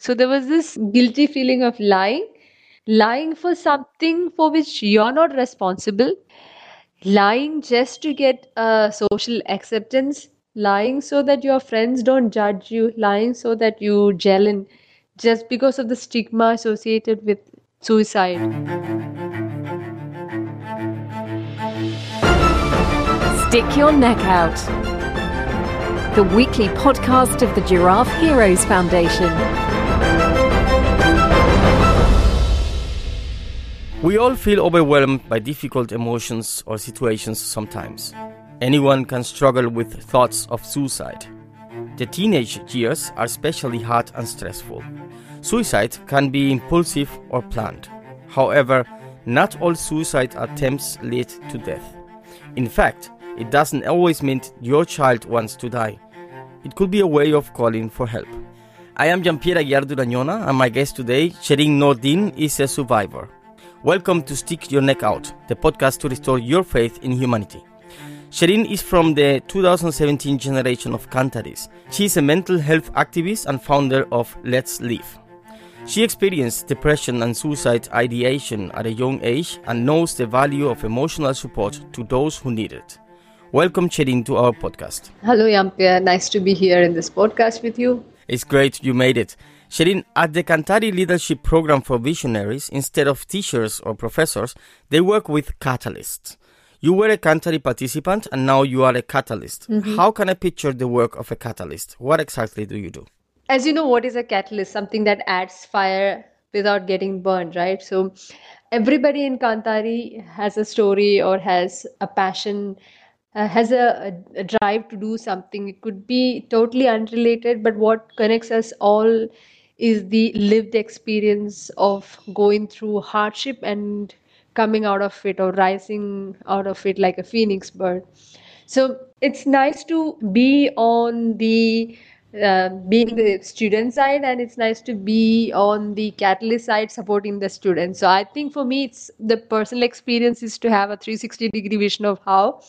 So there was this guilty feeling of lying, lying for something for which you're not responsible, lying just to get uh, social acceptance, lying so that your friends don't judge you, lying so that you gel in just because of the stigma associated with suicide. Stick Your Neck Out. The weekly podcast of the Giraffe Heroes Foundation. We all feel overwhelmed by difficult emotions or situations sometimes. Anyone can struggle with thoughts of suicide. The teenage years are especially hard and stressful. Suicide can be impulsive or planned. However, not all suicide attempts lead to death. In fact, it doesn't always mean your child wants to die. It could be a way of calling for help. I am Jean-Pierre Aguiar Durañona and my guest today, Sherin Nordin, is a survivor. Welcome to Stick Your Neck Out, the podcast to restore your faith in humanity. Sherin is from the 2017 generation of Kantharis. She is a mental health activist and founder of Let's Live. She experienced depression and suicide ideation at a young age and knows the value of emotional support to those who need it. Welcome, Sherin, to our podcast. Hello, Yampia. Nice to be here in this podcast with you. It's great you made it. Sherin, at the Kanthari Leadership Program for Visionaries, instead of teachers or professors, they work with catalysts. You were a Kanthari participant and now you are a catalyst. Mm-hmm. How can I picture the work of a catalyst? What exactly do you do? As you know, what is a catalyst? Something that adds fire without getting burned, right? So, everybody in Kanthari has a story or has a passion uh, has a, a, drive to do something. It could be totally unrelated, but what connects us all is the lived experience of going through hardship and coming out of it or rising out of it like a phoenix bird. So it's nice to be on the uh, being the student side and it's nice to be on the catalyst side supporting the students. So i think for me it's the personal experience is to have a 360 degree vision of how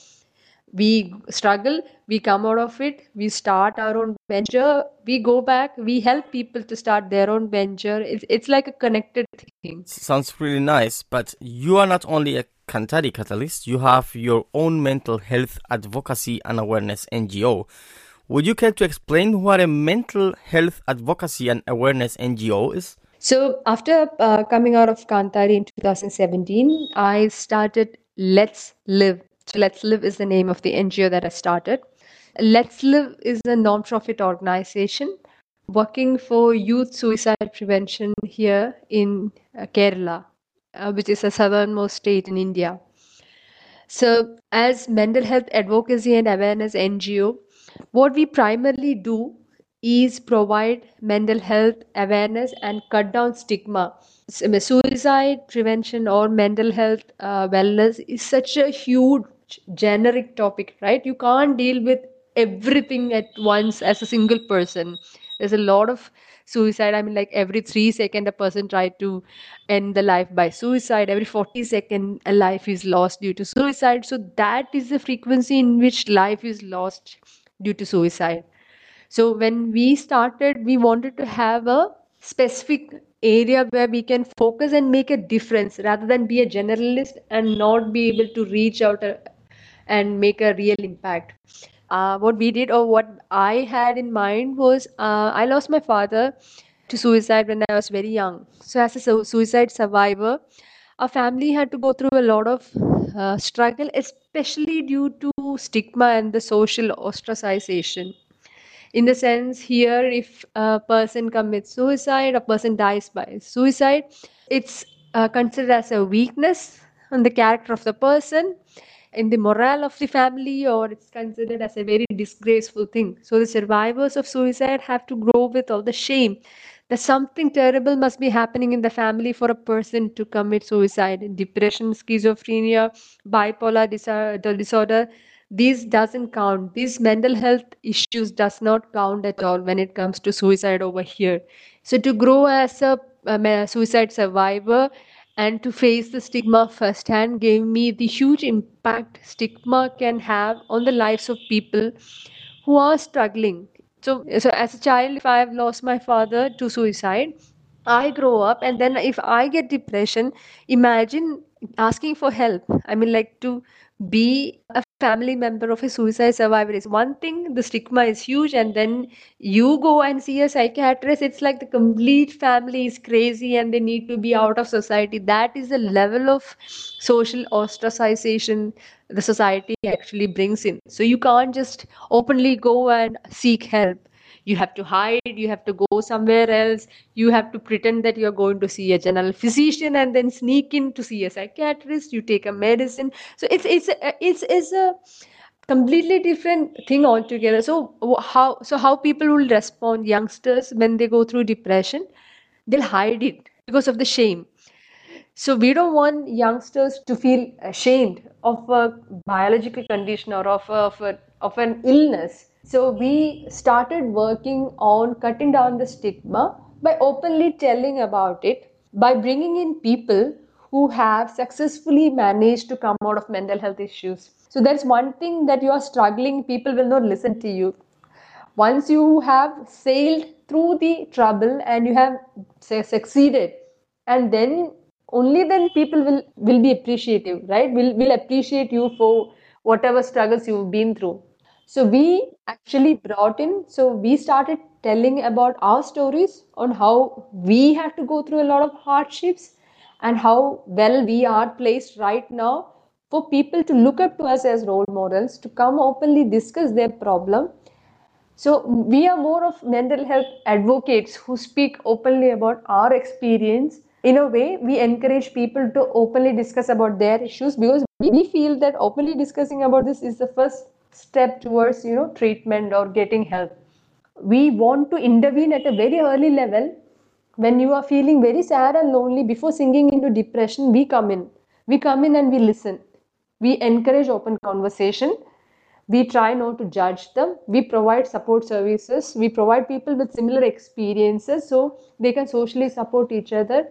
we struggle we come out of it we start our own venture we go back we help people to start their own venture. It's, it's like a connected thing. Sounds really nice but you are not only a Kanthari catalyst you have your own mental health advocacy and awareness ngo would you care to explain what a mental health advocacy and awareness ngo is? So after uh, coming out of Kanthari in 2017 i started let's live so Let's Live is the name of the NGO that I started. Let's Live is a non-profit organization working for youth suicide prevention here in uh, Kerala, uh, which is the southernmost state in India. So, as mental health advocacy and awareness NGO, what we primarily do is provide mental health awareness and cut down stigma. Suicide prevention or mental health uh, wellness is such a huge generic topic, right? You can't deal with everything at once as a single person. There's a lot of suicide. I mean, like every three second, a person tried to end the life by suicide. Every 40 second, a life is lost due to suicide. So that is the frequency in which life is lost due to suicide. So when we started, we wanted to have a specific area where we can focus and make a difference rather than be a generalist and not be able to reach out and make a real impact. Uh, what we did, or what I had in mind, was uh, I lost my father to suicide when I was very young. So, as a suicide survivor, our family had to go through a lot of uh, struggle, especially due to stigma and the social ostracization. In the sense, here, if a person commits suicide, a person dies by suicide, it's uh, considered as a weakness on the character of the person in the morale of the family or it's considered as a very disgraceful thing. So the survivors of suicide have to grow with all the shame that something terrible must be happening in the family for a person to commit suicide. Depression, schizophrenia, bipolar disorder, these doesn't count. These mental health issues does not count at all when it comes to suicide over here. So to grow as a, um, a suicide survivor and to face the stigma firsthand gave me the huge impact stigma can have on the lives of people who are struggling So, so as a child, if I have lost my father to suicide, I grow up and then if I get depression, imagine asking for help. I mean, like to be a family member of a suicide survivor is one thing, the stigma is huge, and then you go and see a psychiatrist, it's like the complete family is crazy and they need to be out of society. That is the level of social ostracization the society actually brings in. So you can't just openly go and seek help you have to hide you have to go somewhere else. You have to pretend that you're going to see a general physician and then sneak in to see a psychiatrist. You take a medicine. So it's it's it's, it's a completely different thing altogether. So how so how people will respond youngsters when they go through depression they'll hide it because of the shame. So we don't want youngsters to feel ashamed of a biological condition or of, a, of, a, of an illness so we started working on cutting down the stigma by openly telling about it, by bringing in people who have successfully managed to come out of mental health issues. So that's one thing that you are struggling, people will not listen to you. Once you have sailed through the trouble and you have say, succeeded, and then only then people will will be appreciative, right? Will will appreciate you for whatever struggles you've been through. So we actually brought in, so we started telling about our stories on how we had to go through a lot of hardships and how well we are placed right now for people to look up to us as role models, to come openly discuss their problem. So we are more of mental health advocates who speak openly about our experience. In a way, we encourage people to openly discuss about their issues because we feel that openly discussing about this is the first step towards you know treatment or getting help. We want to intervene at a very early level. When you are feeling very sad and lonely before sinking into depression we come in. We come in and we listen. We encourage open conversation. We try not to judge them. We provide support services. We provide people with similar experiences so they can socially support each other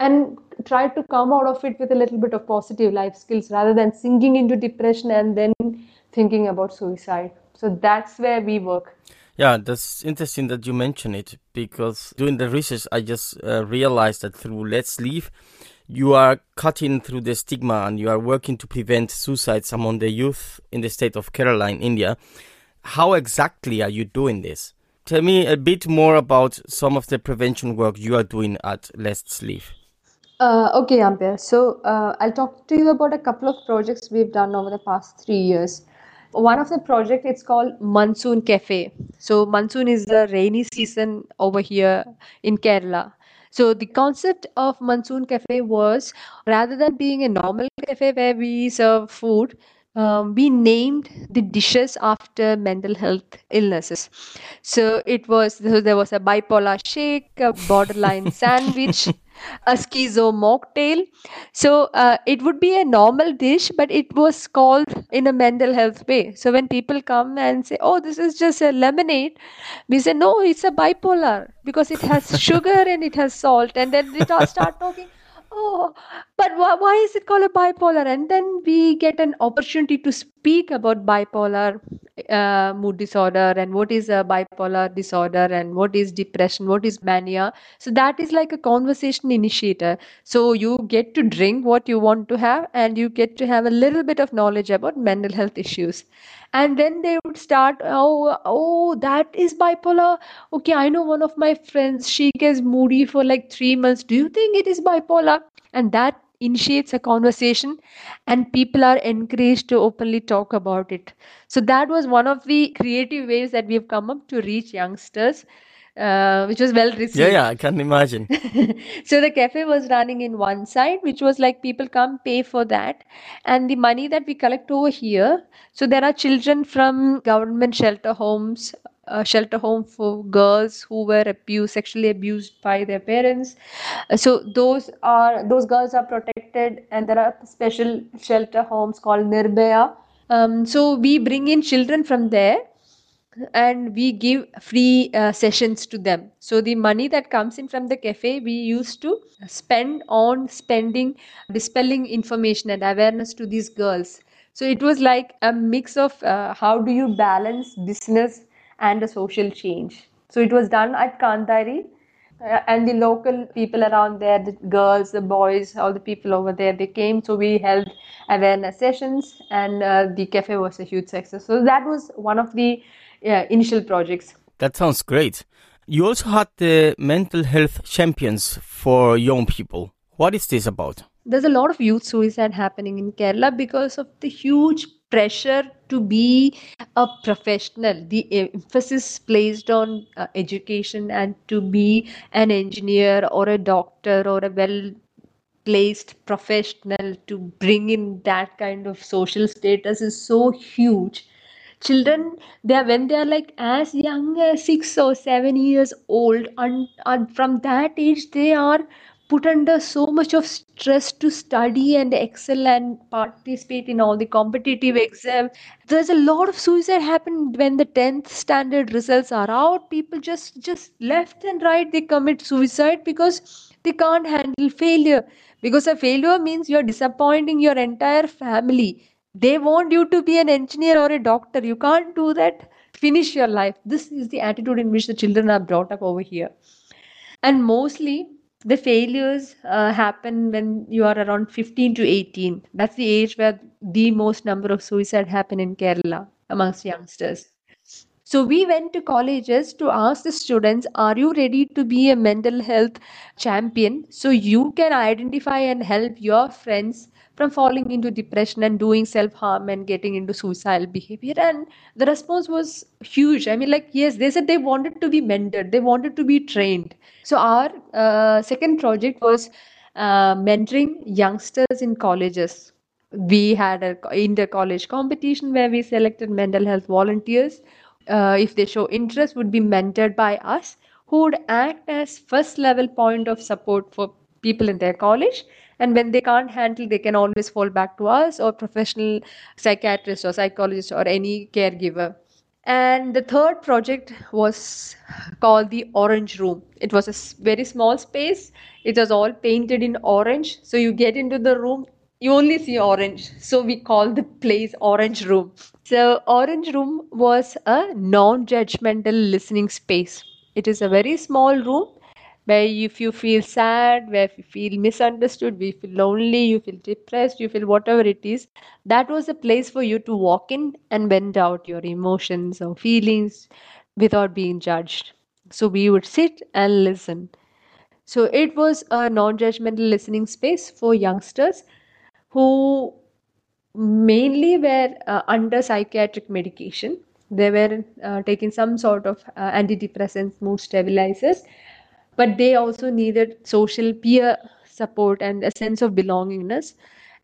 and try to come out of it with a little bit of positive life skills rather than sinking into depression and then thinking about suicide. So that's where we work. Yeah, that's interesting that you mention it because doing the research, I just uh, realized that through Let's Live, you are cutting through the stigma and you are working to prevent suicides among the youth in the state of Kerala in India. How exactly are you doing this? Tell me a bit more about some of the prevention work you are doing at Let's Live. Uh, okay, Ampere. So uh, I'll talk to you about a couple of projects we've done over the past three years one of the project it's called monsoon cafe so monsoon is the rainy season over here in kerala so the concept of monsoon cafe was rather than being a normal cafe where we serve food um, we named the dishes after mental health illnesses. So it was so there was a bipolar shake, a borderline sandwich, a schizo mocktail. So uh, it would be a normal dish, but it was called in a mental health way. So when people come and say, "Oh, this is just a lemonade," we say, "No, it's a bipolar because it has sugar and it has salt." And then they start talking oh but why, why is it called a bipolar and then we get an opportunity to speak about bipolar uh, mood disorder and what is a bipolar disorder and what is depression what is mania. So that is like a conversation initiator. So you get to drink what you want to have and you get to have a little bit of knowledge about mental health issues. And then they would start oh oh that is bipolar. Okay i know one of my friends she gets moody for like 3 months. Do you think it is bipolar? And that initiates a conversation and people are encouraged to openly talk about it so that was one of the creative ways that we have come up to reach youngsters uh, which was well received. Yeah, yeah, I can imagine. so the cafe was running in one side, which was like people come pay for that, and the money that we collect over here. So there are children from government shelter homes, a shelter home for girls who were abused sexually abused by their parents. Uh, so those are those girls are protected and there are special shelter homes called nirbhaya. Um, so we bring in children from there and we give free uh, sessions to them. So the money that comes in from the cafe we used to spend on spending dispelling information and awareness to these girls. So it was like a mix of uh, how do you balance business and a social change. So it was done at Kanthari. Uh, and the local people around there, the girls, the boys, all the people over there, they came. So we held awareness sessions, and uh, the cafe was a huge success. So that was one of the uh, initial projects. That sounds great. You also had the mental health champions for young people. What is this about? There's a lot of youth suicide happening in Kerala because of the huge pressure to be a professional, the emphasis placed on uh, education and to be an engineer or a doctor or a well placed professional to bring in that kind of social status is so huge. Children they are when they are like as young as six or seven years old and, and from that age they are put under so much of stress to study and excel and participate in all the competitive exam. There's a lot of suicide happen when the 10th standard results are out. People just just left and right they commit suicide because they can't handle failure. Because a failure means you're disappointing your entire family. They want you to be an engineer or a doctor. You can't do that. Finish your life. This is the attitude in which the children are brought up over here. And mostly the failures uh, happen when you are around 15 to 18 that's the age where the most number of suicide happen in kerala amongst youngsters. So we went to colleges to ask the students are you ready to be a mental health champion so you can identify and help your friends from falling into depression and doing self harm and getting into suicidal behavior. And the response was huge. I mean, like, yes, they said they wanted to be mentored, they wanted to be trained. So, our uh, second project was uh, mentoring youngsters in colleges. We had a inter college competition where we selected mental health volunteers. Uh, if they show interest, would be mentored by us, who would act as first level point of support for people in their college and when they can't handle they can always fall back to us or professional psychiatrist or psychologist or any caregiver. And the third project was called the orange room. It was a very small space. It was all painted in orange. So you get into the room you only see orange. So we call the place orange room. So orange room was a non-judgmental listening space. It is a very small room where if you feel sad where if you feel misunderstood you feel lonely you feel depressed you feel whatever it is that was a place for you to walk in and vent out your emotions or feelings without being judged. So we would sit and listen. So it was a non-judgmental listening space for youngsters who mainly were uh, under psychiatric medication. They were uh, taking some sort of uh, antidepressants mood stabilizers but they also needed social peer support and a sense of belongingness.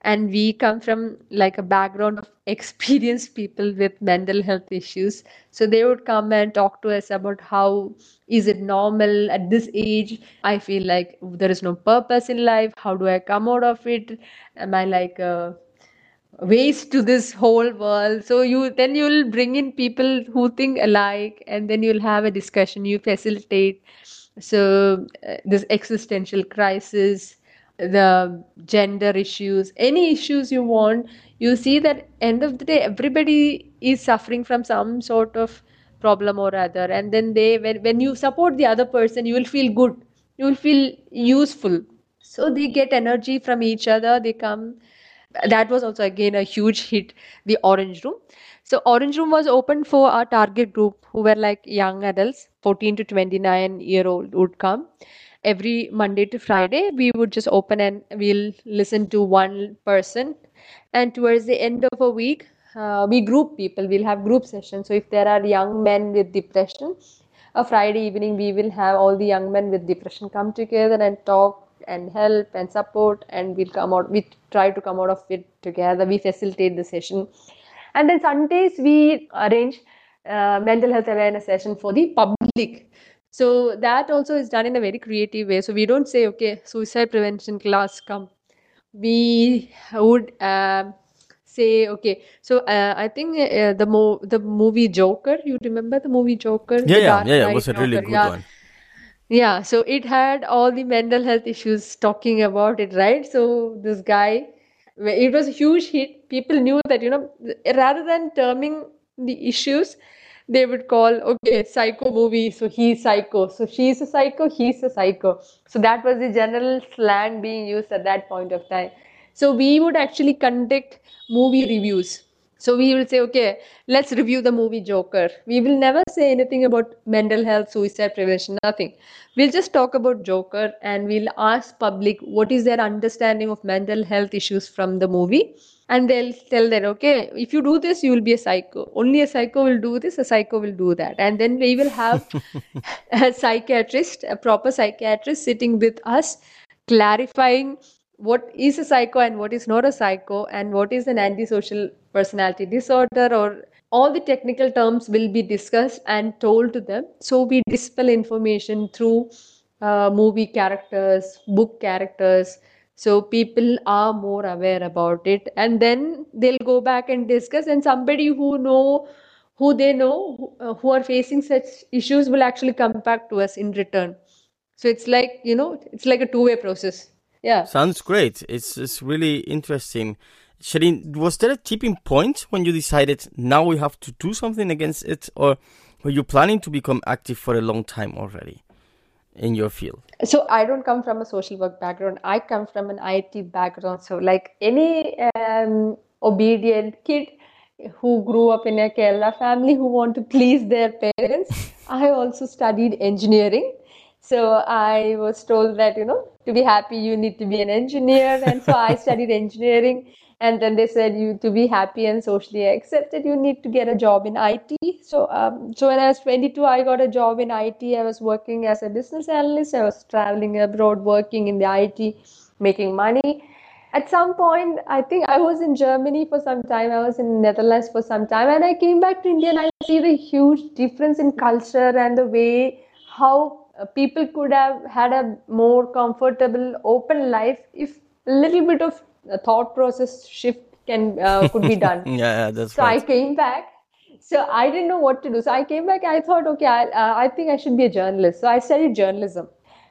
And we come from like a background of experienced people with mental health issues. So they would come and talk to us about how is it normal at this age? I feel like there is no purpose in life. How do i come out of it? Am i like a waste to this whole world? So you then you'll bring in people who think alike and then you'll have a discussion. You facilitate so uh, this existential crisis the gender issues any issues you want you see that end of the day everybody is suffering from some sort of problem or other. And then they when, when you support the other person you will feel good. You will feel useful. So they get energy from each other. They come. That was also again a huge hit the orange room so Orange Room was open for our target group who were like young adults, 14 to 29 year old would come. Every Monday to Friday, we would just open and we'll listen to one person. And towards the end of a week, uh, we group people. We'll have group sessions. So if there are young men with depression, a Friday evening we will have all the young men with depression come together and talk and help and support and we'll come out we try to come out of it together we facilitate the session and then Sundays, we arrange uh, mental health awareness session for the public. So that also is done in a very creative way. So we don't say, okay, suicide prevention class, come. We would uh, say, okay, so uh, I think uh, the mo- the movie Joker, you remember the movie Joker? Yeah, yeah, yeah, yeah, it was a really good yeah. one. Yeah, so it had all the mental health issues talking about it, right? So this guy it was a huge hit people knew that you know rather than terming the issues they would call, okay, psycho movie. So he's psycho. So she's a psycho, he's a psycho. So that was the general slang being used at that point of time. So we would actually conduct movie reviews. So we will say, okay, let's review the movie Joker. We will never say anything about mental health, suicide prevention, nothing. We'll just talk about Joker and we'll ask public what is their understanding of mental health issues from the movie. And they'll tell that, okay, if you do this, you will be a psycho. Only a psycho will do this, a psycho will do that. And then we will have a psychiatrist, a proper psychiatrist sitting with us, clarifying what is a psycho and what is not a psycho and what is an antisocial personality disorder or all the technical terms will be discussed and told to them. So we dispel information through uh, movie characters book characters. So people are more aware about it and then they'll go back and discuss and somebody who know who they know who, uh, who are facing such issues will actually come back to us in return. So it's like you know it's like a two way process yeah. Sounds great. It's it's really interesting. Shireen, was there a tipping point when you decided now we have to do something against it, or were you planning to become active for a long time already in your field? So I don't come from a social work background. I come from an IT background. So like any um, obedient kid who grew up in a Kerala family who want to please their parents, I also studied engineering. So I was told that you know to be happy you need to be an engineer. And so i studied engineering. And then they said you to be happy and socially accepted you need to get a job in it so um, so when i was 22 i got a job in it i was working as a business analyst. I was traveling abroad working in the it making money. At some point i think i was in germany for some time. I was in netherlands for some time. And i came back to india and i see the huge difference in culture and the way how uh, people could have had a more comfortable open life if a little bit of thought process shift can uh, could be done. Yeah that's so right. i came back. So i didn't know what to do. So i came back. I thought okay I, uh, I think i should be a journalist. So i studied journalism.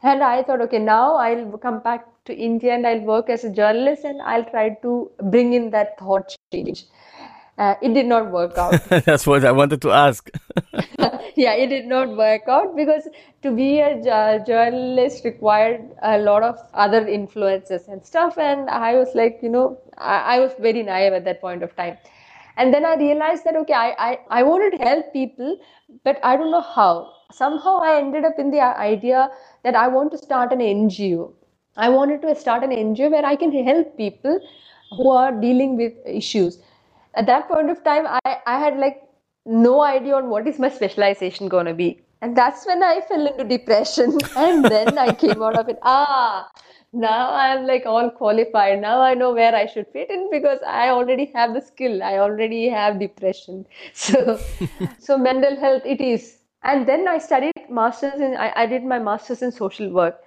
And i thought okay now i'll come back to india and i'll work as a journalist and i'll try to bring in that thought change uh, it did not work out. That's what I wanted to ask. yeah, it did not work out because to be a journalist required a lot of other influences and stuff. And I was like, you know, I, I was very naive at that point of time. And then I realized that, okay, I, I, I wanted to help people, but I don't know how. Somehow I ended up in the idea that I want to start an NGO. I wanted to start an NGO where I can help people who are dealing with issues at that point of time i i had like no idea on what is my specialization to be. And that's when i fell into depression. And then i came out of it. Ah now i'm like all qualified. Now i know where i should fit in because i already have the skill. I already have depression. So so mental health it is. And then i studied masters in I, I did my masters in social work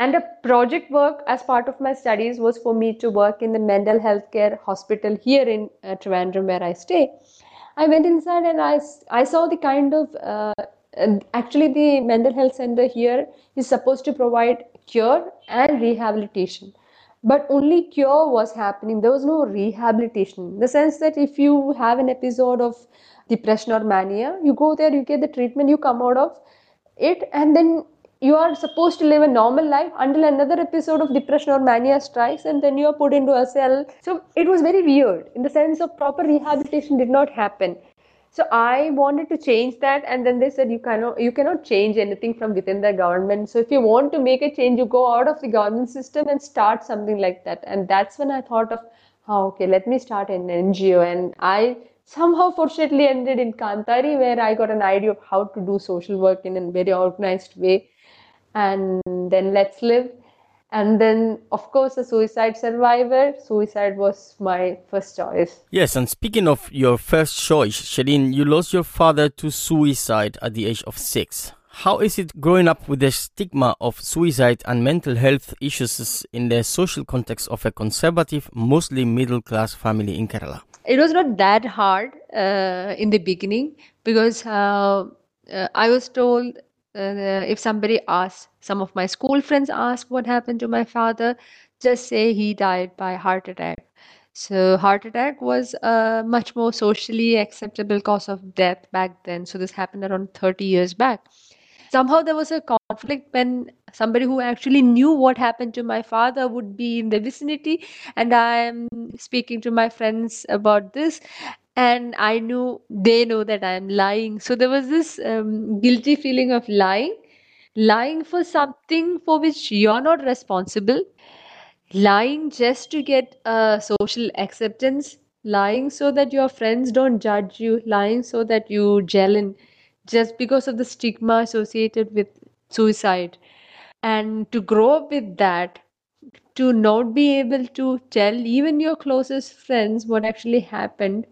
and a project work as part of my studies was for me to work in the mental health care hospital here in uh, Trivandrum where I stay. I went inside and I, I saw the kind of, uh, actually the mental health center here is supposed to provide cure and rehabilitation. But only cure was happening. There was no rehabilitation. In the sense that if you have an episode of depression or mania, you go there, you get the treatment, you come out of it, and then you are supposed to live a normal life until another episode of depression or mania strikes and then you are put into a cell. So it was very weird in the sense of proper rehabilitation did not happen. So i wanted to change that and then they said you cannot you cannot change anything from within the government. So if you want to make a change you go out of the government system and start something like that. And that's when i thought of oh, okay let me start an ngo and i somehow fortunately ended in kanthari where i got an idea of how to do social work in a very organized way and then Let's Live. And then, of course, a suicide survivor. Suicide was my first choice. Yes, and speaking of your first choice, Shireen, you lost your father to suicide at the age of six. How is it growing up with the stigma of suicide and mental health issues in the social context of a conservative, mostly middle class family in Kerala? It was not that hard uh, in the beginning because uh, uh, I was told uh, if somebody asks, some of my school friends ask what happened to my father, just say he died by heart attack. So heart attack was a much more socially acceptable cause of death back then. So this happened around 30 years back. Somehow there was a conflict when somebody who actually knew what happened to my father would be in the vicinity and I am speaking to my friends about this and I knew they know that I am lying. So there was this um, guilty feeling of lying, lying for something for which you're not responsible. Lying just to get uh, social acceptance. Lying so that your friends don't judge you. Lying so that you gel in just because of the stigma associated with suicide. And to grow up with that to not be able to tell even your closest friends what actually happened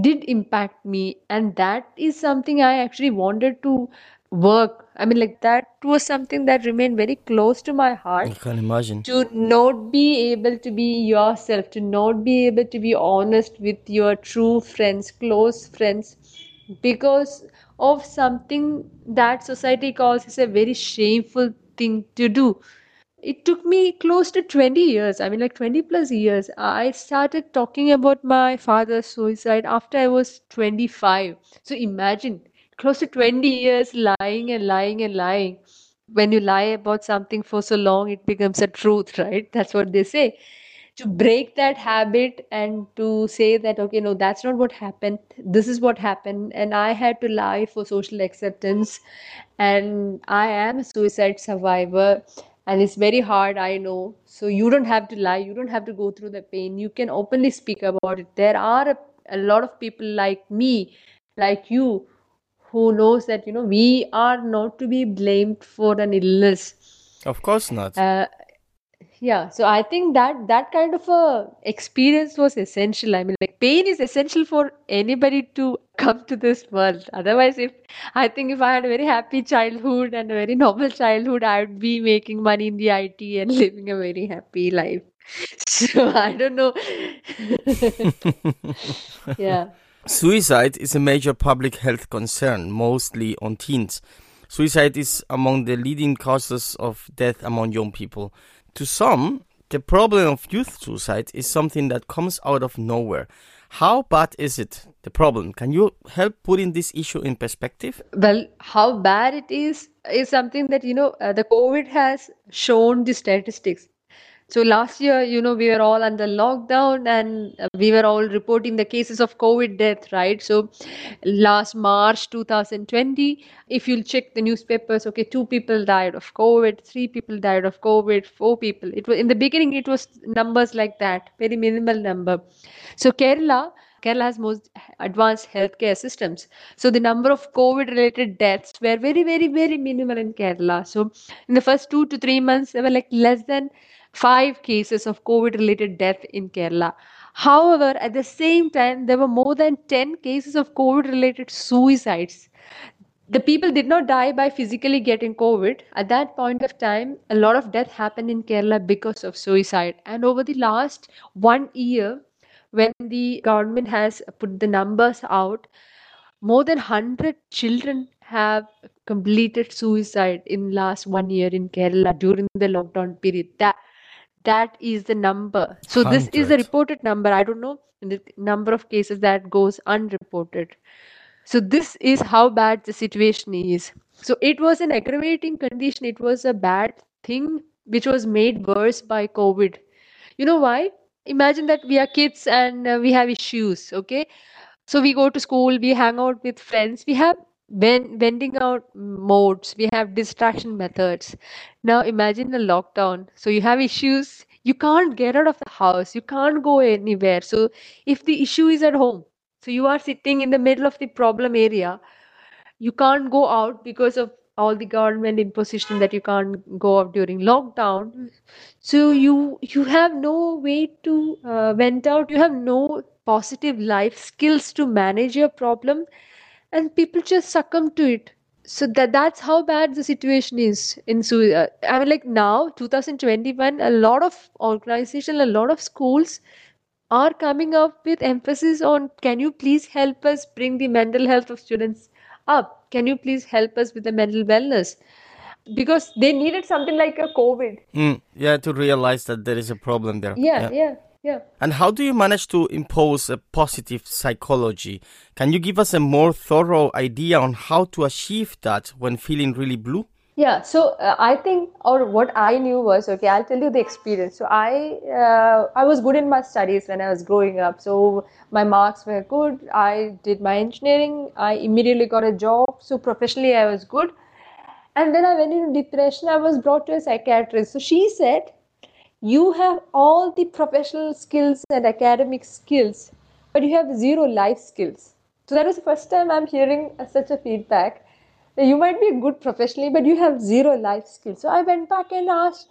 did impact me and that is something i actually wanted to work i mean like that was something that remained very close to my heart I can imagine. to not be able to be yourself, to not be able to be honest with your true friends, close friends, because of something that society calls is a very shameful thing to do. It took me close to 20 years, I mean, like 20 plus years. I started talking about my father's suicide after I was 25. So imagine close to 20 years lying and lying and lying when you lie about something for so long, it becomes a truth, right? That's what they say. To break that habit and to say that, okay, no, that's not what happened. This is what happened. And I had to lie for social acceptance. And I am a suicide survivor. And it's very hard, I know. So you don't have to lie. You don't have to go through the pain. You can openly speak about it. There are a, a lot of people like me, like you, who knows that you know we are not to be blamed for an illness Of course not. uh, yeah so i think that that kind of a experience was essential. I mean like pain is essential for anybody to come to this world. Otherwise if i think if i had a very happy childhood and a very normal childhood i would be making money in the it and living a very happy life. So i don't know. Yeah. Suicide is a major public health concern, mostly on teens. Suicide is among the leading causes of death among young people. To some, the problem of youth suicide is something that comes out of nowhere. How bad is it, the problem? Can you help putting this issue in perspective? Well, how bad it is is something that you know uh, the COVID has shown the statistics. So last year, you know, we were all under lockdown and uh, we were all reporting the cases of COVID death, right? So last March 2020, if you'll check the newspapers, okay, two people died of COVID, three people died of COVID, four people. It was in the beginning, it was numbers like that, very minimal number. So Kerala Kerala has most advanced healthcare systems. So the number of COVID related deaths were very, very, very minimal in Kerala. So in the first two to three months, there were like less than five cases of COVID related death in Kerala. However, at the same time, there were more than 10 cases of COVID related suicides. The people did not die by physically getting covid. At that point of time a lot of death happened in kerala because of suicide. And over the last one year when the government has put the numbers out more than 100 children have completed suicide in last one year in kerala during the lockdown period. That that is the number so this is the reported number i don't know the number of cases that goes unreported so this is how bad the situation is. So it was an aggravating condition. It was a bad thing which was made worse by COVID. You know why? Imagine that we are kids and uh, we have issues. Okay, so we go to school, we hang out with friends, we have ven- vending out modes, we have distraction methods. Now imagine a lockdown. So you have issues. You can't get out of the house. You can't go anywhere. So if the issue is at home, so you are sitting in the middle of the problem area. You can't go out because of all the government imposition that you can't go out during lockdown. So you you have no way to uh, vent out. You have no positive life skills to manage your problem, and people just succumb to it. So that that's how bad the situation is in Su- uh, I mean, like now, 2021, a lot of organization, a lot of schools are coming up with emphasis on can you please help us bring the mental health of students up can you please help us with the mental wellness because they needed something like a covid Mm, yeah, to realize that there is a problem there. yeah yeah Yeah. And how do you manage to impose a positive psychology? Can you give us a more thorough idea on how to achieve that when feeling really blue? Yeah, so uh, I think, or what I knew was okay. I'll tell you the experience. So I, uh, I was good in my studies when I was growing up. So my marks were good. I did my engineering. I immediately got a job. So professionally, I was good. And then I went into depression. I was brought to a psychiatrist. So she said, you have all the professional skills and academic skills, but you have zero life skills. So that was the first time I'm hearing such a feedback. You might be good professionally, but you have zero life skills. So I went back and asked,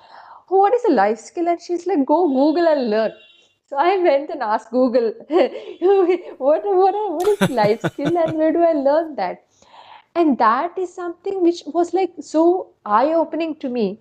oh, what is a life skill? And she's like, go Google and learn. So I went and asked Google, what, what, what is life skill and where do I learn that? And that is something which was like so eye opening to me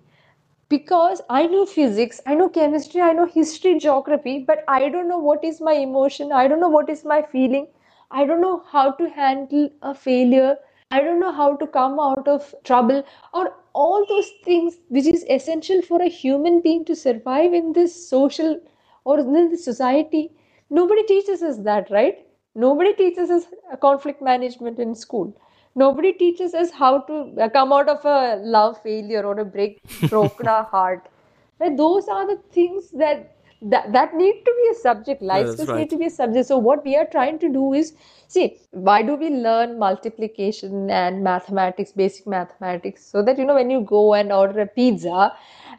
because I know physics, I know chemistry, I know history, geography, but I don't know what is my emotion, I don't know what is my feeling, I don't know how to handle a failure, I don't know how to come out of trouble, or all those things which is essential for a human being to survive in this social or in this society. Nobody teaches us that, right? Nobody teaches us conflict management in school nobody teaches us how to uh, come out of a love failure or a break broken heart. But those are the things that that, that need to be a subject. Life Yeah, skills right. need to be a subject. So what we are trying to do is see why do we learn multiplication and mathematics basic mathematics? So that you know when you go and order a pizza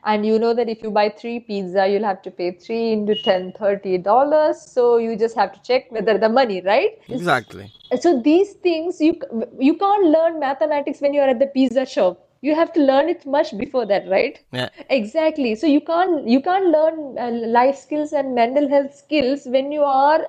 and you know that if you buy three pizza you'll have to pay three into ten thirty dollars. So you just have to check whether the money right? Exactly. so these things you you can't learn mathematics when you are at the pizza shop you have to learn it much before that right? Yeah. exactly. So you can't you can't learn uh, life skills and mental health skills when you are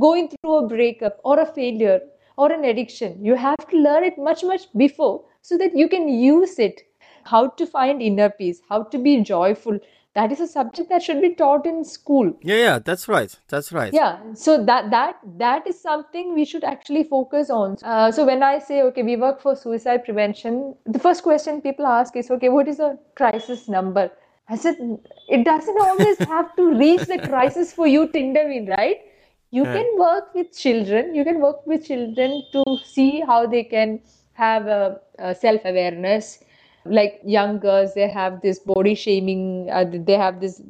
going through a breakup or a failure or an addiction. You have to learn it much much before so that you can use it. How to find inner peace how to be joyful that is a subject that should be taught in school Yeah, yeah, that's right. That's right. yeah so that that that is something we should actually focus on uh, so when i say okay we work for suicide prevention the first question people ask is okay what is a crisis number i said it doesn't always have to reach the crisis for you to intervene right you Yeah. can work with children you can work with children to see how they can have a, a self-awareness like young girls they have this body shaming uh, they have this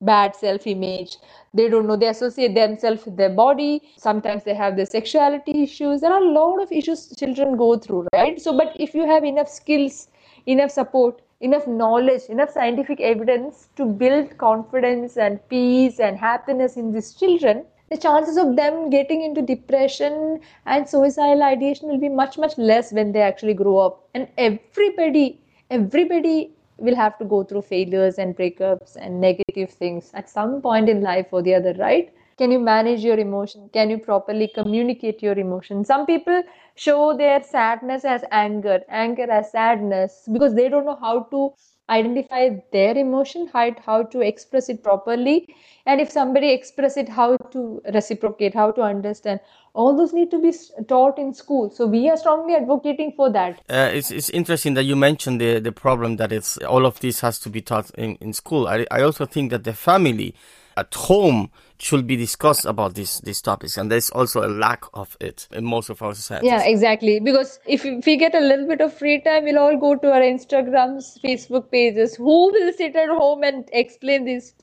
bad self image they don't know they associate themselves with their body. Sometimes they have the sexuality issues. There are a lot of issues children go through right? So but if you have enough skills enough support enough knowledge enough scientific evidence to build confidence and peace and happiness in these children the chances of them getting into depression and suicidal ideation will be much much less when they actually grow up. And everybody everybody will have to go through failures and breakups and negative things at some point in life or the other right? Can you manage your emotion? Can you properly communicate your emotion? Some people show their sadness as anger anger as sadness because they don't know how to identify their emotion how, how to express it properly. And if somebody express it how to reciprocate how to understand. All those need to be taught in school. So we are strongly advocating for that. Uh, it's it's interesting that you mentioned the the problem that it's all of this has to be taught in, in school. I I also think that the family at home should be discussed about these these topics, and there's also a lack of it in most of our societies. Yeah, exactly. Because if, if we get a little bit of free time, we'll all go to our Instagrams, Facebook pages. Who will sit at home and explain this?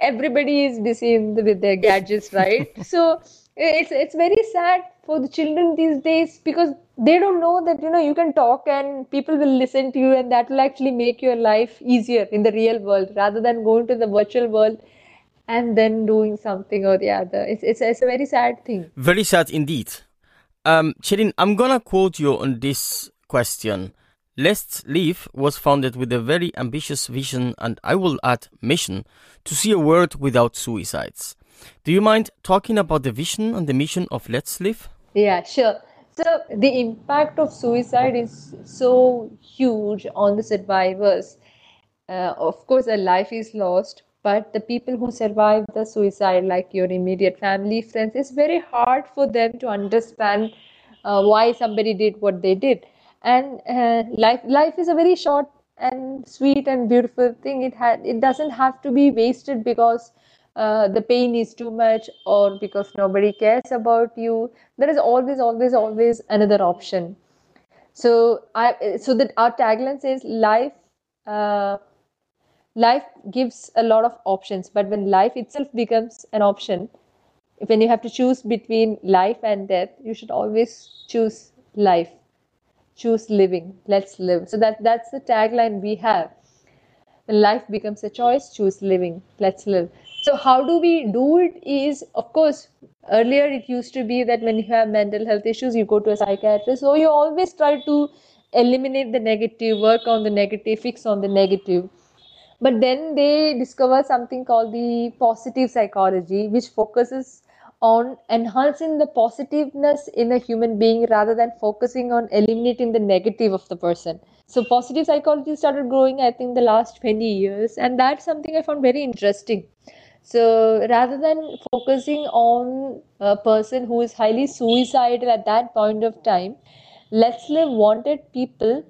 Everybody is busy with their gadgets, right? so it's it's very sad for the children these days because they don't know that you know you can talk and people will listen to you, and that will actually make your life easier in the real world rather than going to the virtual world and then doing something or the other. It's it's, it's a very sad thing. Very sad indeed. Um, Shirin, I'm gonna quote you on this question. Let's Live was founded with a very ambitious vision and I will add mission to see a world without suicides. Do you mind talking about the vision and the mission of Let's Live? Yeah, sure. So the impact of suicide is so huge on the survivors. Uh, of course, a life is lost, but the people who survive the suicide, like your immediate family, friends, it's very hard for them to understand uh, why somebody did what they did. And uh, life, life is a very short and sweet and beautiful thing. It had, it doesn't have to be wasted because uh, the pain is too much or because nobody cares about you there is always always always another option so i so that our tagline says life uh, life gives a lot of options but when life itself becomes an option when you have to choose between life and death you should always choose life. Choose living. Let's live. So that that's the tagline we have. When life becomes a choice choose living. Let's live. So how do we do it is of course earlier it used to be that when you have mental health issues you go to a psychiatrist. So you always try to eliminate the negative work on the negative fix on the negative but then they discover something called the positive psychology which focuses on enhancing the positiveness in a human being rather than focusing on eliminating the negative of the person. So positive psychology started growing i think the last 20 years and that's something i found very interesting. So rather than focusing on a person who is highly suicidal at that point of time let's live wanted people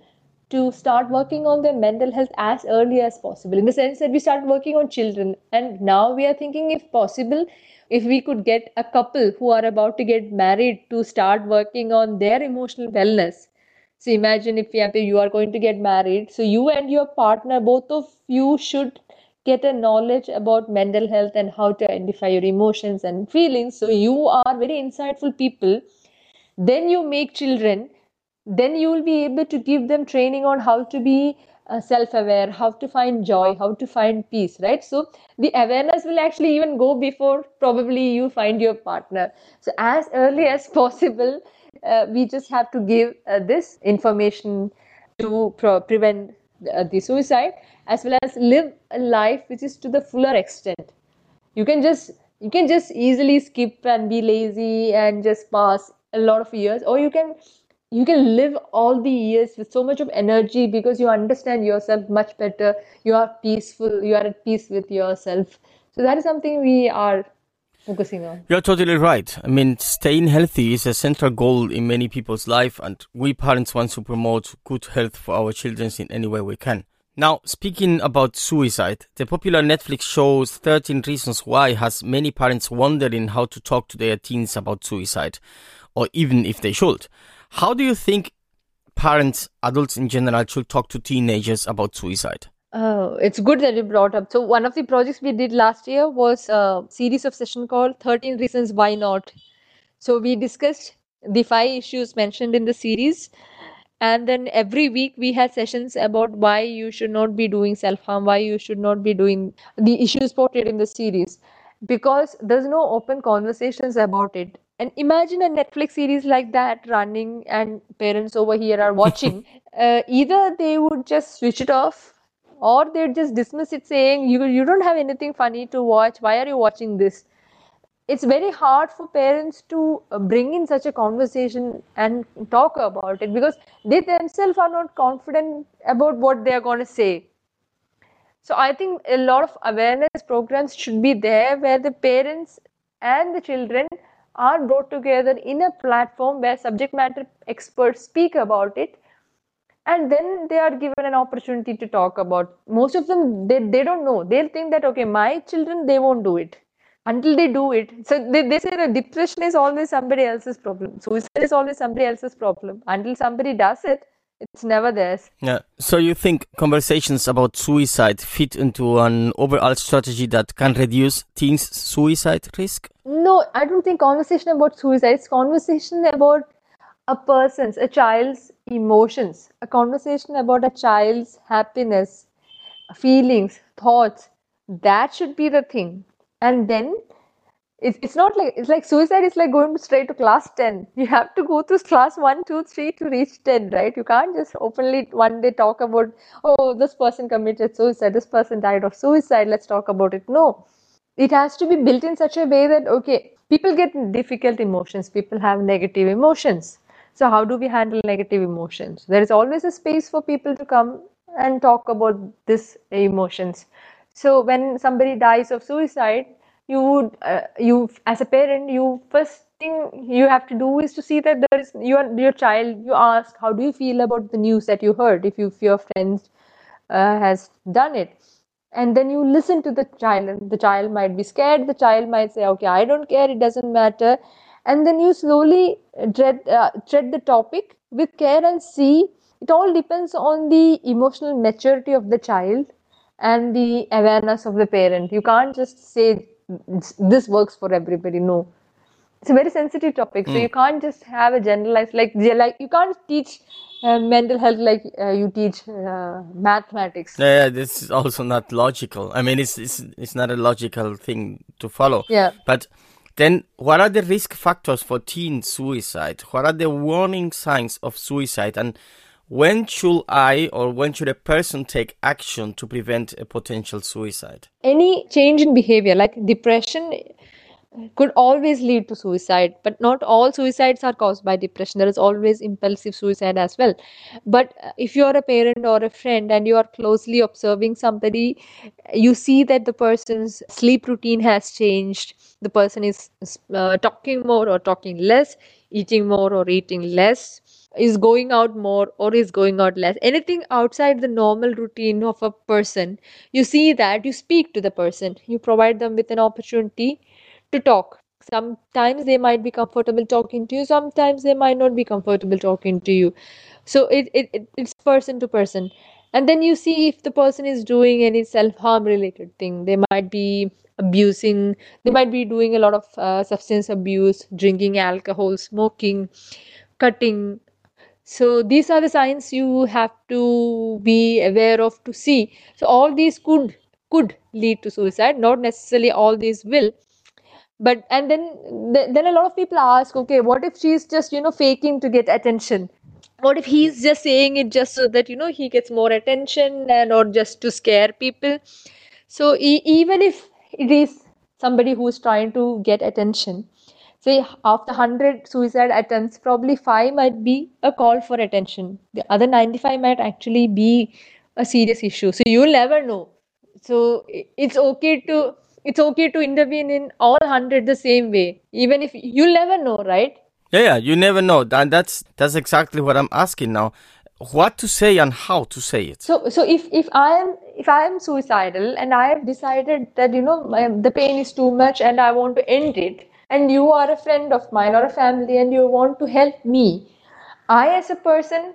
to start working on their mental health as early as possible. In the sense that we started working on children. And now we are thinking if possible if we could get a couple who are about to get married to start working on their emotional wellness. So imagine if you are going to get married. So you and your partner both of you should get a knowledge about mental health and how to identify your emotions and feelings. So you are very insightful people. Then you make children then you will be able to give them training on how to be uh, self-aware how to find joy how to find peace right? So the awareness will actually even go before probably you find your partner. So as early as possible uh, we just have to give uh, this information to pro- prevent uh, the suicide as well as live a life which is to the fuller extent. You can just you can just easily skip and be lazy and just pass a lot of years or you can you can live all the years with so much of energy because you understand yourself much better you are peaceful you are at peace with yourself so that is something we are focusing on You're totally right. I mean, staying healthy is a central goal in many people's life, and we parents want to promote good health for our children in any way we can. Now, speaking about suicide, the popular Netflix show 13 Reasons Why has many parents wondering how to talk to their teens about suicide, or even if they should. How do you think parents, adults in general, should talk to teenagers about suicide? Oh, it's good that you brought up. So one of the projects we did last year was a series of session called 13 Reasons Why Not. So we discussed the five issues mentioned in the series. And then every week we had sessions about why you should not be doing self-harm, why you should not be doing the issues portrayed in the series. Because there's no open conversations about it. And imagine a Netflix series like that running and parents over here are watching. uh, either they would just switch it off or they'd just dismiss it saying you you don't have anything funny to watch why are you watching this it's very hard for parents to uh, bring in such a conversation and talk about it because they themselves are not confident about what they are going to say so i think a lot of awareness programs should be there where the parents and the children are brought together in a platform where subject matter experts speak about it and then they are given an opportunity to talk about. Most of them they, they don't know. They'll think that okay my children they won't do it. Until they do it. So they, they say that depression is always somebody else's problem. Suicide is always somebody else's problem. Until somebody does it it's never theirs Yeah. So you think conversations about suicide fit into an overall strategy that can reduce teens' suicide risk? no i don't think conversation about suicide it's conversation about a person's a child's emotions a conversation about a child's happiness feelings thoughts that should be the thing and then it's, it's not like it's like suicide is like going straight to class 10 you have to go through class 1 2 3 to reach 10 right? You can't just openly one day talk about oh this person committed suicide this person died of suicide let's talk about it. No. It has to be built in such a way that okay people get difficult emotions. People have negative emotions. So how do we handle negative emotions? There is always a space for people to come and talk about this emotions. So when somebody dies of suicide you would uh, you as a parent you first thing you have to do is to see that there is your your child you ask how do you feel about the news that you heard if you if your friend uh, has done it? And then you listen to the child and the child might be scared the child might say okay i don't care it doesn't matter. And then you slowly tread, uh, tread the topic with care and see it all depends on the emotional maturity of the child and the awareness of the parent. You can't just say this works for everybody no it's a very sensitive topic so you can't just have a generalized like like you can't teach uh, mental health like uh, you teach uh, mathematics Yeah, this is also not logical. I mean, it's, it's it's not a logical thing to follow. Yeah. But then, what are the risk factors for teen suicide? What are the warning signs of suicide? And when should I or when should a person take action to prevent a potential suicide? any change in behavior like depression could always lead to suicide but not all suicides are caused by depression there is always impulsive suicide as well but uh, if you are a parent or a friend and you are closely observing somebody you see that the person's sleep routine has changed the person is uh, talking more or talking less eating more or eating less is going out more or is going out less. Anything outside the normal routine of a person you see that you speak to the person you provide them with an opportunity to talk. Sometimes they might be comfortable talking to you sometimes they might not be comfortable talking to you. So it, it, it it's person to person. And then you see if the person is doing any self harm related thing. They might be abusing they might be doing a lot of uh, substance abuse drinking alcohol smoking cutting so these are the signs you have to be aware of to see. So all these could could lead to suicide. Not necessarily all these will. But and then th- then a lot of people ask okay what if she's just you know faking to get attention? What if he's just saying it just so that you know he gets more attention and or just to scare people? So e- even if it is somebody who's trying to get attention say after 100 suicide attempts probably 5 might be a call for attention the other 95 might actually be a serious issue so you'll never know so it's okay to it's okay to intervene in all 100 the same way even if you'll never know right Yeah, yeah, you never know. And that's that's exactly what I'm asking now. What to say and how to say it. so so if if i am if i am suicidal and i have decided that you know my, the pain is too much and i want to end it and you are a friend of mine or a family and you want to help me i as a person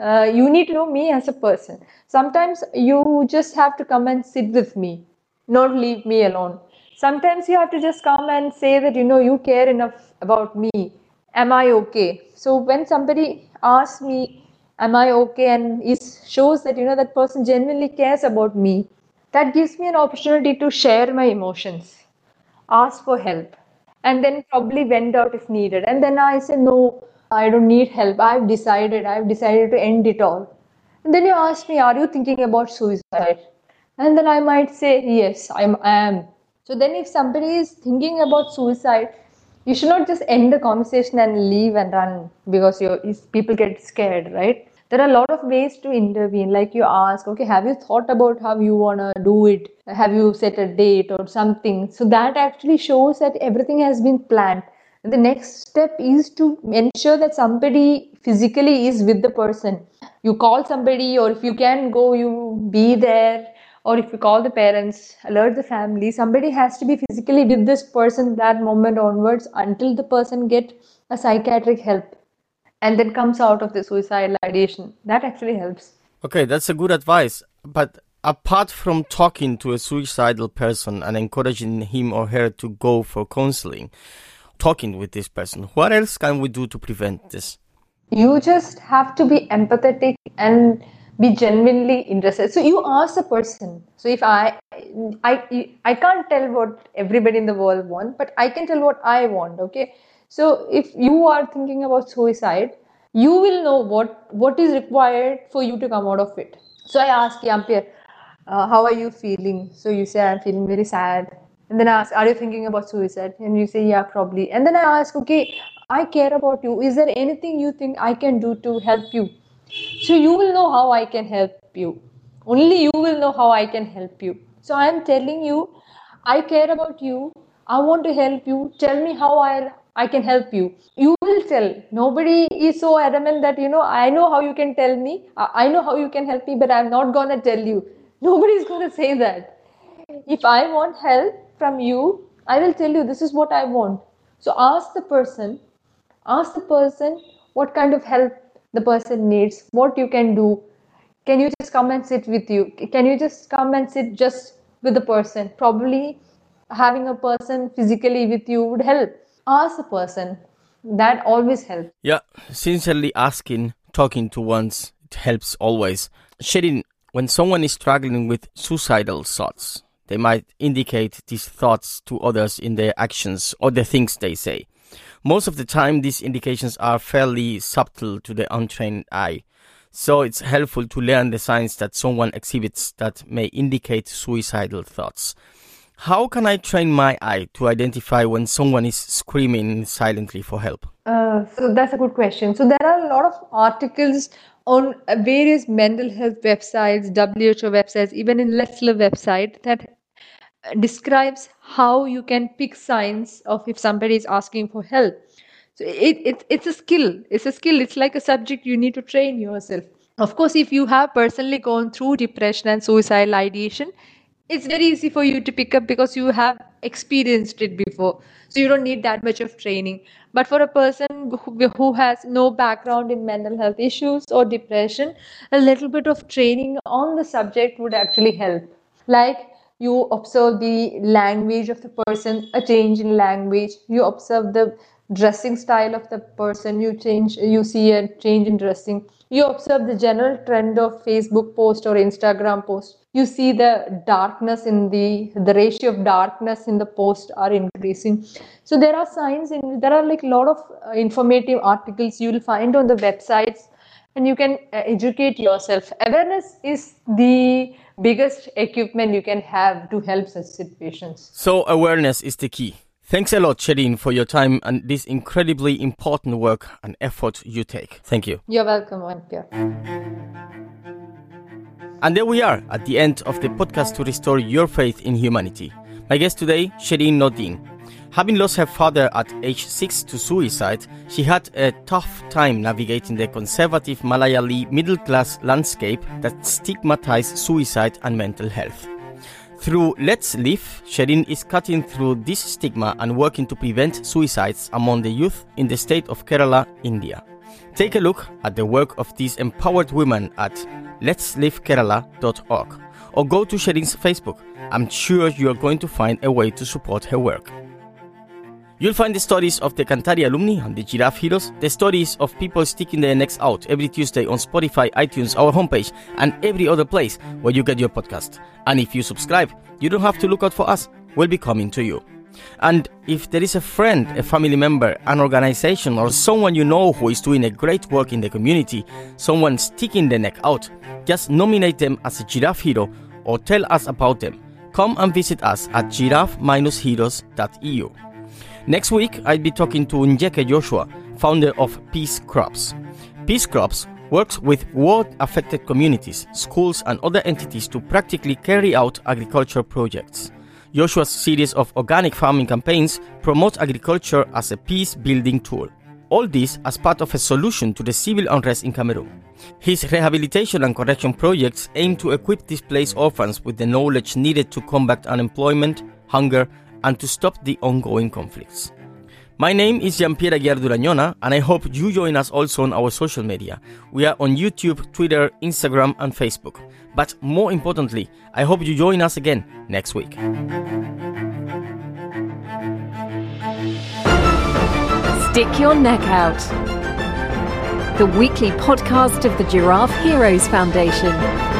uh, you need to know me as a person. Sometimes you just have to come and sit with me not leave me alone. Sometimes you have to just come and say that you know you care enough about me. Am i okay? So when somebody asks me am i okay? and is shows that you know that person genuinely cares about me that gives me an opportunity to share my emotions ask for help and then probably went out if needed. And then i say no i don't need help. I've decided. I've decided to end it all. And then you ask me are you thinking about suicide? And then i might say yes i'm i am. So then if somebody is thinking about suicide you should not just end the conversation and leave and run because you people get scared right there are a lot of ways to intervene. Like you ask okay have you thought about how you want to do it? Have you set a date or something? So that actually shows that everything has been planned. And the next step is to ensure that somebody physically is with the person. You call somebody or if you can go you be there. Or if you call the parents alert the family. Somebody has to be physically with this person that moment onwards until the person get a psychiatric help and then comes out of the suicidal ideation. That actually helps. Okay, that's a good advice. But apart from talking to a suicidal person and encouraging him or her to go for counseling, talking with this person, what else can we do to prevent this? you just have to be empathetic and be genuinely interested. So you ask the person. So if i i i can't tell what everybody in the world want but i can tell what i want okay so if you are thinking about suicide you will know what what is required for you to come out of it so i ask yampir uh, how are you feeling so you say i'm feeling very sad and then I ask, Are you thinking about suicide? And you say, Yeah, probably. And then I ask, Okay, I care about you. Is there anything you think I can do to help you? So you will know how I can help you. Only you will know how I can help you. So I am telling you, I care about you. I want to help you. Tell me how I I can help you. You will tell. Nobody is so adamant that you know I know how you can tell me. I know how you can help me, but I'm not gonna tell you. Nobody's going to say that. If I want help from you, I will tell you this is what I want. So ask the person, ask the person what kind of help the person needs, what you can do. Can you just come and sit with you? Can you just come and sit just with the person? Probably having a person physically with you would help. Ask the person. That always helps. Yeah, sincerely asking, talking to one's, it helps always. Shireen, when someone is struggling with suicidal thoughts, they might indicate these thoughts to others in their actions or the things they say. Most of the time, these indications are fairly subtle to the untrained eye. So it's helpful to learn the signs that someone exhibits that may indicate suicidal thoughts. How can I train my eye to identify when someone is screaming silently for help? Uh, so that's a good question. So there are a lot of articles on various mental health websites, WHO websites, even in Let's Live website that describes how you can pick signs of if somebody is asking for help. So it, it it's a skill. It's a skill. It's like a subject you need to train yourself. Of course, if you have personally gone through depression and suicidal ideation, it's very easy for you to pick up because you have experienced it before. So you don't need that much of training. But for a person who, who has no background in mental health issues or depression a little bit of training on the subject would actually help. Like you observe the language of the person a change in language. You observe the dressing style of the person. You change you see a change in dressing. You observe the general trend of facebook post or instagram post. You see the darkness in the the ratio of darkness in the post are increasing. So there are signs in there are like a lot of uh, informative articles you will find on the websites and you can uh, educate yourself. Awareness is the biggest equipment you can have to help such situations So, awareness is the key. Thanks a lot, Shireen, for your time and this incredibly important work and effort you take. Thank you. you're welcome Vampire. And there we are at the end of the podcast to restore your faith in humanity. My guest today, Shireen Nordin. Having lost her father at age 6 to suicide, she had a tough time navigating the conservative Malayali middle class landscape that stigmatized suicide and mental health. Through Let's Live, Shireen is cutting through this stigma and working to prevent suicides among the youth in the state of Kerala, India. Take a look at the work of these empowered women at letslivekerala.org or go to Shireen's Facebook. I'm sure you are going to find a way to support her work. You'll find the stories of the Kanthari alumni and the Giraffe heroes, the stories of people sticking their necks out every Tuesday on Spotify, iTunes, our homepage, and every other place where you get your podcast. And if you subscribe, you don't have to look out for us. We'll be coming to you. And if there is a friend, a family member, an organization, or someone you know who is doing a great work in the community, someone sticking their neck out, just nominate them as a giraffe hero or tell us about them. Come and visit us at giraffe-heroes.eu. Next week, I'll be talking to Njeke Joshua, founder of Peace Crops. Peace Crops works with war affected communities, schools, and other entities to practically carry out agriculture projects. Joshua's series of organic farming campaigns promote agriculture as a peace building tool. All this as part of a solution to the civil unrest in Cameroon. His rehabilitation and correction projects aim to equip displaced orphans with the knowledge needed to combat unemployment, hunger, and to stop the ongoing conflicts. My name is Giampiera Giarduragnona, and I hope you join us also on our social media. We are on YouTube, Twitter, Instagram, and Facebook. But more importantly, I hope you join us again next week. Stick Your Neck Out. The weekly podcast of the Giraffe Heroes Foundation.